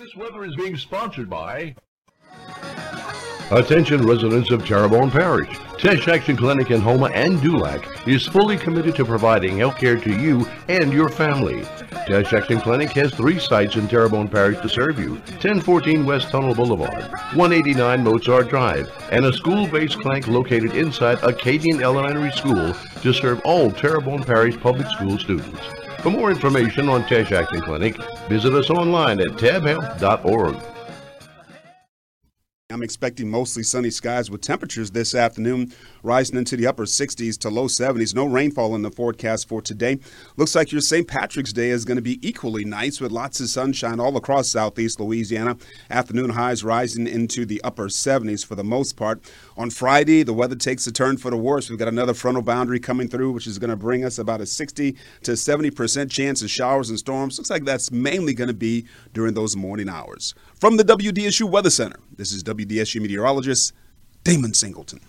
This weather is being sponsored by. Attention residents of Terrebonne Parish. Teche Action Clinic in Houma and Dulac is fully committed to providing health care to you and your family. Teche Action Clinic has three sites in Terrebonne Parish to serve you. 1014 West Tunnel Boulevard, 189 Mozart Drive, and a school-based clinic located inside Acadian Elementary School to serve all Terrebonne Parish public school students. For more information on Teche Action Clinic, visit us online at tabhealth.org. I'm expecting mostly sunny skies with temperatures this afternoon rising into the upper 60s to low 70s. No rainfall in the forecast for today. Looks like your St. Patrick's Day is going to be equally nice with lots of sunshine all across southeast Louisiana. Afternoon highs rising into the upper 70s for the most part. On Friday, the weather takes a turn for the worse. We've got another frontal boundary coming through, which is going to bring us about a 60 to 70% chance of showers and storms. Looks like that's mainly going to be during those morning hours. From the WDSU Weather Center, this is WDSU meteorologist Damon Singleton.